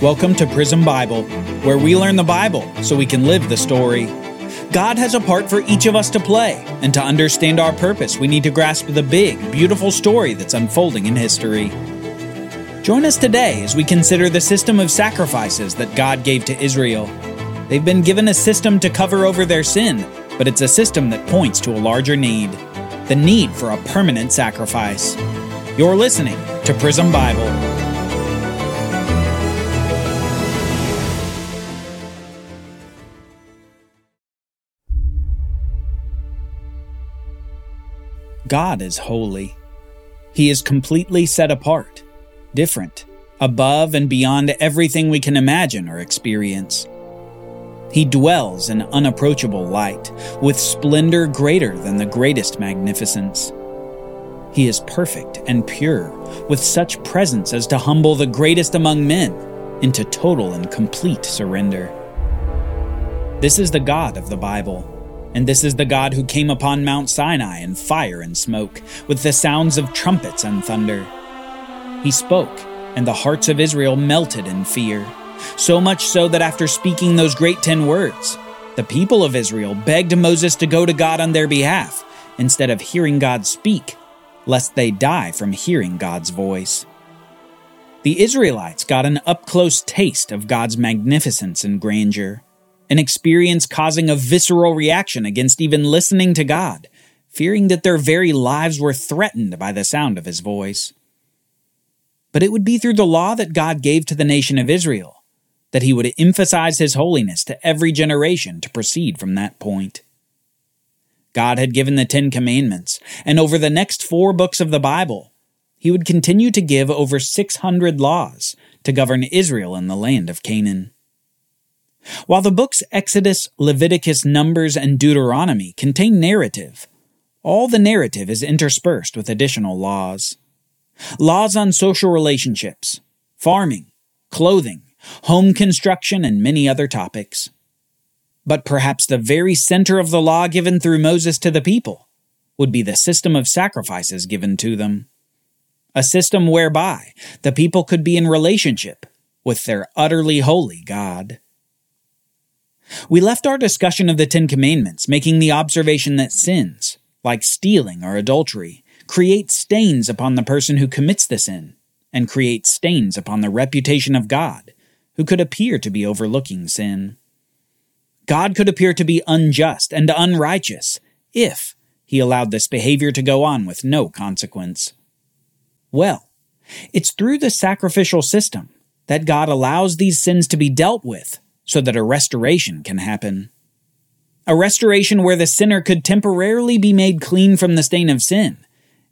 Welcome to Prism Bible, where we learn the Bible so we can live the story. God has a part for each of us to play, and to understand our purpose, we need to grasp the big, beautiful story that's unfolding in history. Join us today as we consider the system of sacrifices that God gave to Israel. They've been given a system to cover over their sin, but it's a system that points to a larger need the need for a permanent sacrifice. You're listening to Prism Bible. God is holy. He is completely set apart, different, above and beyond everything we can imagine or experience. He dwells in unapproachable light, with splendor greater than the greatest magnificence. He is perfect and pure, with such presence as to humble the greatest among men into total and complete surrender. This is the God of the Bible, and this is the God who came upon Mount Sinai in fire and smoke, with the sounds of trumpets and thunder. He spoke, and the hearts of Israel melted in fear. So much so that after speaking those great ten words, the people of Israel begged Moses to go to God on their behalf instead of hearing God speak, lest they die from hearing God's voice. The Israelites got an up close taste of God's magnificence and grandeur, an experience causing a visceral reaction against even listening to God, fearing that their very lives were threatened by the sound of his voice. But it would be through the law that God gave to the nation of Israel that he would emphasize his holiness to every generation to proceed from that point. God had given the Ten Commandments, and over the next four books of the Bible, he would continue to give over 600 laws to govern Israel in the land of Canaan. While the books Exodus, Leviticus, Numbers, and Deuteronomy contain narrative, all the narrative is interspersed with additional laws. Laws on social relationships, farming, clothing, home construction, and many other topics. But perhaps the very center of the law given through Moses to the people would be the system of sacrifices given to them. A system whereby the people could be in relationship with their utterly holy God. We left our discussion of the Ten Commandments making the observation that sins, like stealing or adultery, create stains upon the person who commits the sin, and create stains upon the reputation of God who could appear to be overlooking sin. God could appear to be unjust and unrighteous if he allowed this behavior to go on with no consequence. Well, it's through the sacrificial system that God allows these sins to be dealt with so that a restoration can happen. A restoration where the sinner could temporarily be made clean from the stain of sin,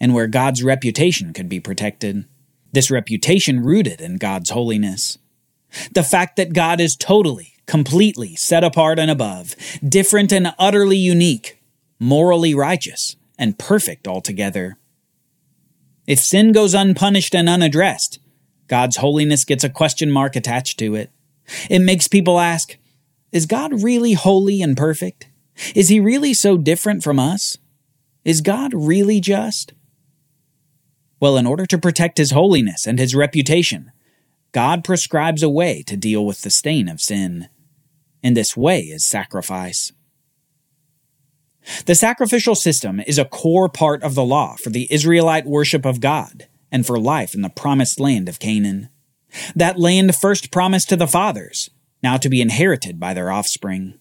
and where God's reputation could be protected. This reputation rooted in God's holiness. The fact that God is totally, completely set apart and above, different and utterly unique, morally righteous, and perfect altogether. If sin goes unpunished and unaddressed, God's holiness gets a question mark attached to it. It makes people ask, is God really holy and perfect? Is he really so different from us? Is God really just? Well, in order to protect his holiness and his reputation, God prescribes a way to deal with the stain of sin. And this way is sacrifice. The sacrificial system is a core part of the law for the Israelite worship of God and for life in the promised land of Canaan. That land first promised to the fathers, now to be inherited by their offspring.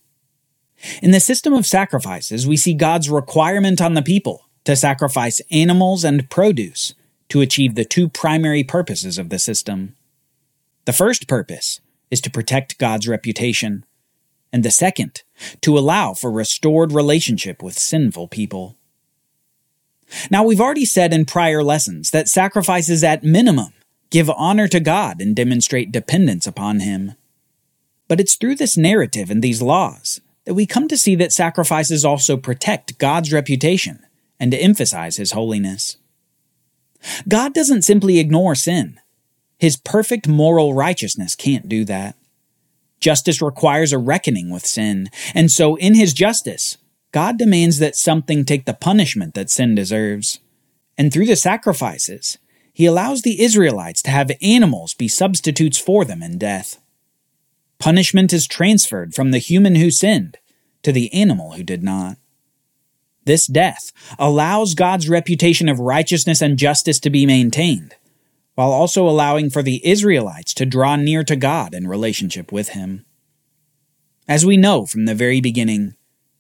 In the system of sacrifices, we see God's requirement on the people to sacrifice animals and produce to achieve the two primary purposes of the system. The first purpose is to protect God's reputation, and the second, to allow for restored relationship with sinful people. Now, we've already said in prior lessons that sacrifices at minimum give honor to God and demonstrate dependence upon Him. But it's through this narrative and these laws that we come to see that sacrifices also protect God's reputation and to emphasize His holiness. God doesn't simply ignore sin. His perfect moral righteousness can't do that. Justice requires a reckoning with sin, and so in his justice, God demands that something take the punishment that sin deserves. And through the sacrifices, he allows the Israelites to have animals be substitutes for them in death. Punishment is transferred from the human who sinned to the animal who did not. This death allows God's reputation of righteousness and justice to be maintained, while also allowing for the Israelites to draw near to God in relationship with Him. As we know from the very beginning,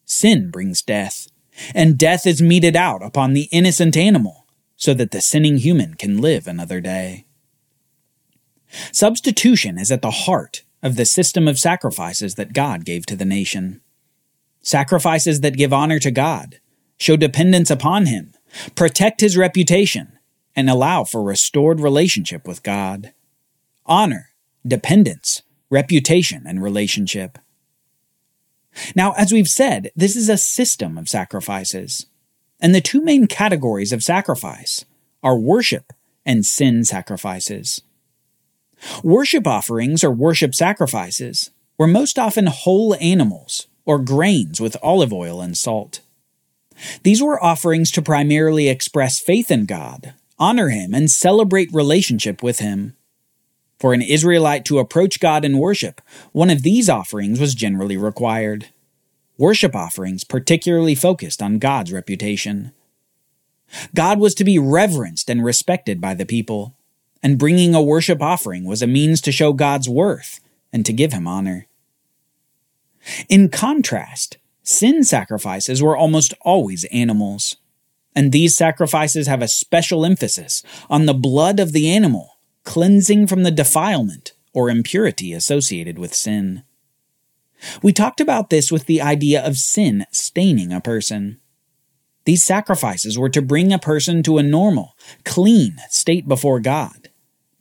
sin brings death, and death is meted out upon the innocent animal so that the sinning human can live another day. Substitution is at the heart of the system of sacrifices that God gave to the nation. Sacrifices that give honor to God, show dependence upon Him, protect His reputation, and allow for restored relationship with God. Honor, dependence, reputation, and relationship. Now, as we've said, this is a system of sacrifices. And the two main categories of sacrifice are worship and sin sacrifices. Worship offerings or worship sacrifices were most often whole animals or grains with olive oil and salt. These were offerings to primarily express faith in God, honor Him, and celebrate relationship with Him. For an Israelite to approach God in worship, one of these offerings was generally required. Worship offerings particularly focused on God's reputation. God was to be reverenced and respected by the people, and bringing a worship offering was a means to show God's worth and to give him honor. In contrast, sin sacrifices were almost always animals, and these sacrifices have a special emphasis on the blood of the animal, cleansing from the defilement or impurity associated with sin. We talked about this with the idea of sin staining a person. These sacrifices were to bring a person to a normal, clean state before God,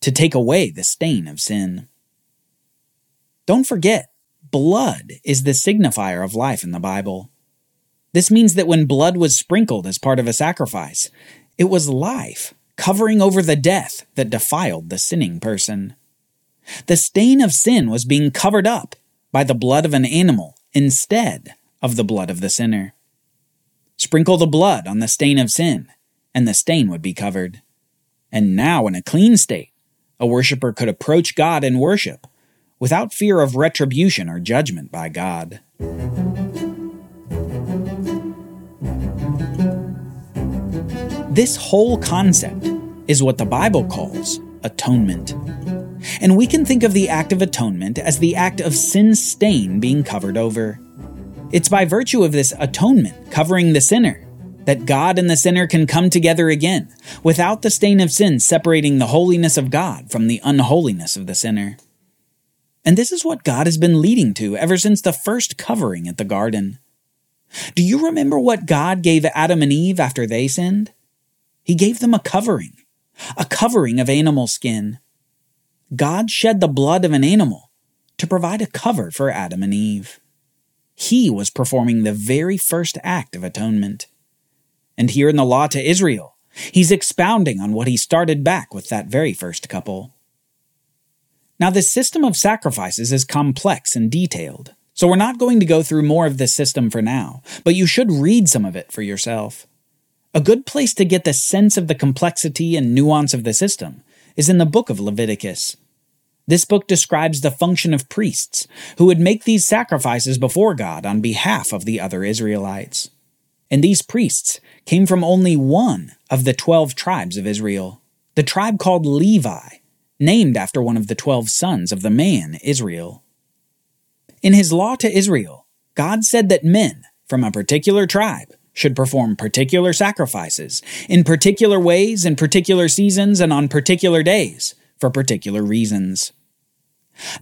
to take away the stain of sin. Don't forget, blood is the signifier of life in the Bible. This means that when blood was sprinkled as part of a sacrifice, it was life covering over the death that defiled the sinning person. The stain of sin was being covered up by the blood of an animal instead of the blood of the sinner. Sprinkle the blood on the stain of sin, and the stain would be covered. And now, in a clean state, a worshiper could approach God in worship without fear of retribution or judgment by God. This whole concept is what the Bible calls atonement. And we can think of the act of atonement as the act of sin's stain being covered over. It's by virtue of this atonement covering the sinner that God and the sinner can come together again, without the stain of sin separating the holiness of God from the unholiness of the sinner. And this is what God has been leading to ever since the first covering at the garden. Do you remember what God gave Adam and Eve after they sinned? He gave them a covering, a covering of animal skin. God shed the blood of an animal to provide a cover for Adam and Eve. He was performing the very first act of atonement. And here in the law to Israel, he's expounding on what he started back with that very first couple. Now, this system of sacrifices is complex and detailed, so we're not going to go through more of this system for now, but you should read some of it for yourself. A good place to get the sense of the complexity and nuance of the system is in the book of Leviticus. This book describes the function of priests who would make these sacrifices before God on behalf of the other Israelites. And these priests came from only one of the twelve tribes of Israel, the tribe called Levi, named after one of the twelve sons of the man Israel. In his law to Israel, God said that men from a particular tribe should perform particular sacrifices in particular ways, in particular seasons, and on particular days for particular reasons.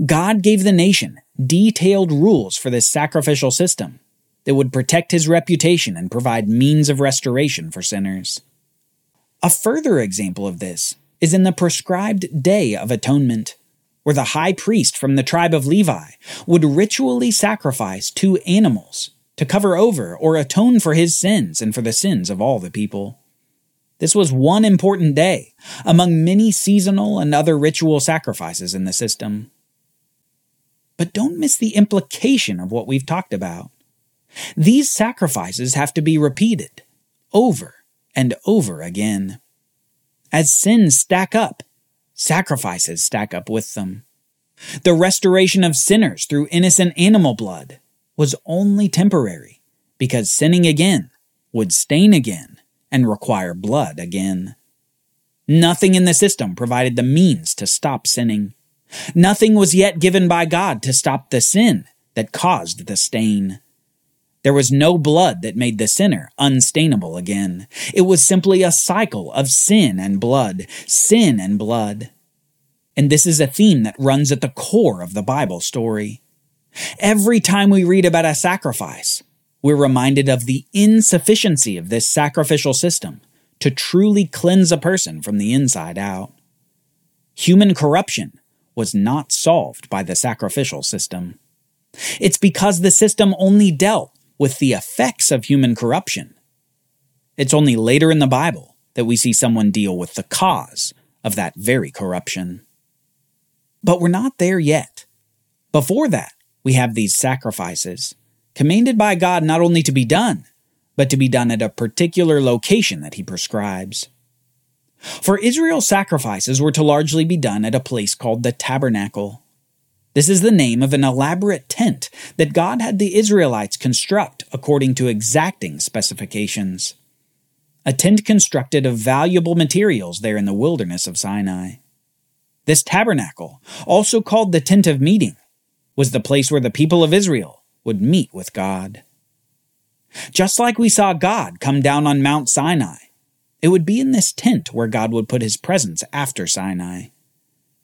God gave the nation detailed rules for this sacrificial system that would protect his reputation and provide means of restoration for sinners. A further example of this is in the prescribed Day of Atonement, where the high priest from the tribe of Levi would ritually sacrifice two animals to cover over or atone for his sins and for the sins of all the people. This was one important day among many seasonal and other ritual sacrifices in the system. But don't miss the implication of what we've talked about. These sacrifices have to be repeated over and over again. As sins stack up, sacrifices stack up with them. The restoration of sinners through innocent animal blood was only temporary because sinning again would stain again and require blood again. Nothing in the system provided the means to stop sinning. Nothing was yet given by God to stop the sin that caused the stain. There was no blood that made the sinner unstainable again. It was simply a cycle of sin and blood, sin and blood. And this is a theme that runs at the core of the Bible story. Every time we read about a sacrifice, we're reminded of the insufficiency of this sacrificial system to truly cleanse a person from the inside out. Human corruption was not solved by the sacrificial system. It's because the system only dealt with the effects of human corruption. It's only later in the Bible that we see someone deal with the cause of that very corruption. But we're not there yet. Before that, we have these sacrifices, commanded by God not only to be done, but to be done at a particular location that He prescribes. For Israel, sacrifices were to largely be done at a place called the tabernacle. This is the name of an elaborate tent that God had the Israelites construct according to exacting specifications. A tent constructed of valuable materials there in the wilderness of Sinai. This tabernacle, also called the tent of meeting, was the place where the people of Israel would meet with God. Just like we saw God come down on Mount Sinai, it would be in this tent where God would put his presence after Sinai.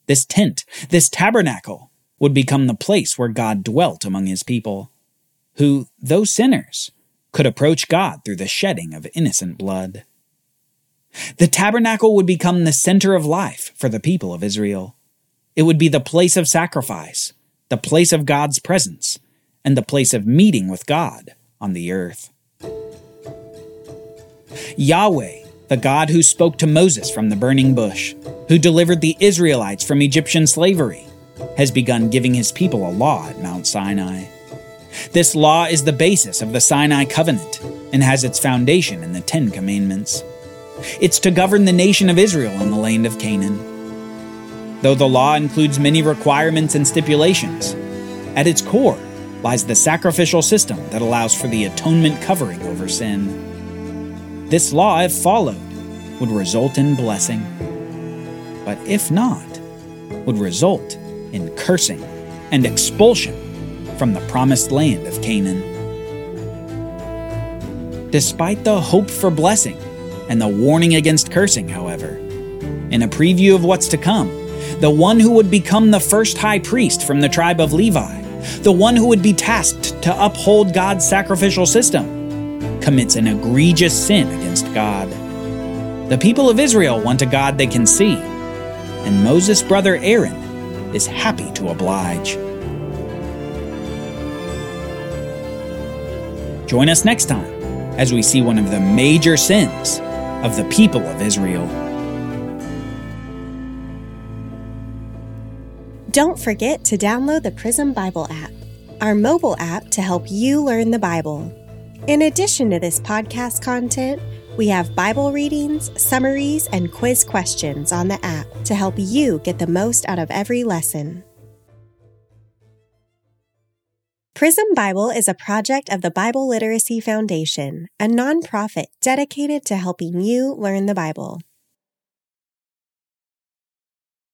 This tent, this tabernacle, would become the place where God dwelt among his people, who, though sinners, could approach God through the shedding of innocent blood. The tabernacle would become the center of life for the people of Israel. It would be the place of sacrifice, the place of God's presence, and the place of meeting with God on the earth. Yahweh, the God who spoke to Moses from the burning bush, who delivered the Israelites from Egyptian slavery, has begun giving his people a law at Mount Sinai. This law is the basis of the Sinai covenant and has its foundation in the Ten Commandments. It's to govern the nation of Israel in the land of Canaan. Though the law includes many requirements and stipulations, at its core lies the sacrificial system that allows for the atonement covering over sin. This law, if followed, would result in blessing, but if not, would result in cursing and expulsion from the promised land of Canaan. Despite the hope for blessing and the warning against cursing, however, in a preview of what's to come, the one who would become the first high priest from the tribe of Levi, the one who would be tasked to uphold God's sacrificial system, commits an egregious sin against God. The people of Israel want a God they can see, and Moses' brother Aaron is happy to oblige. Join us next time as we see one of the major sins of the people of Israel. Don't forget to download the Prism Bible app, our mobile app to help you learn the Bible. In addition to this podcast content, we have Bible readings, summaries, and quiz questions on the app to help you get the most out of every lesson. Prism Bible is a project of the Bible Literacy Foundation, a nonprofit dedicated to helping you learn the Bible.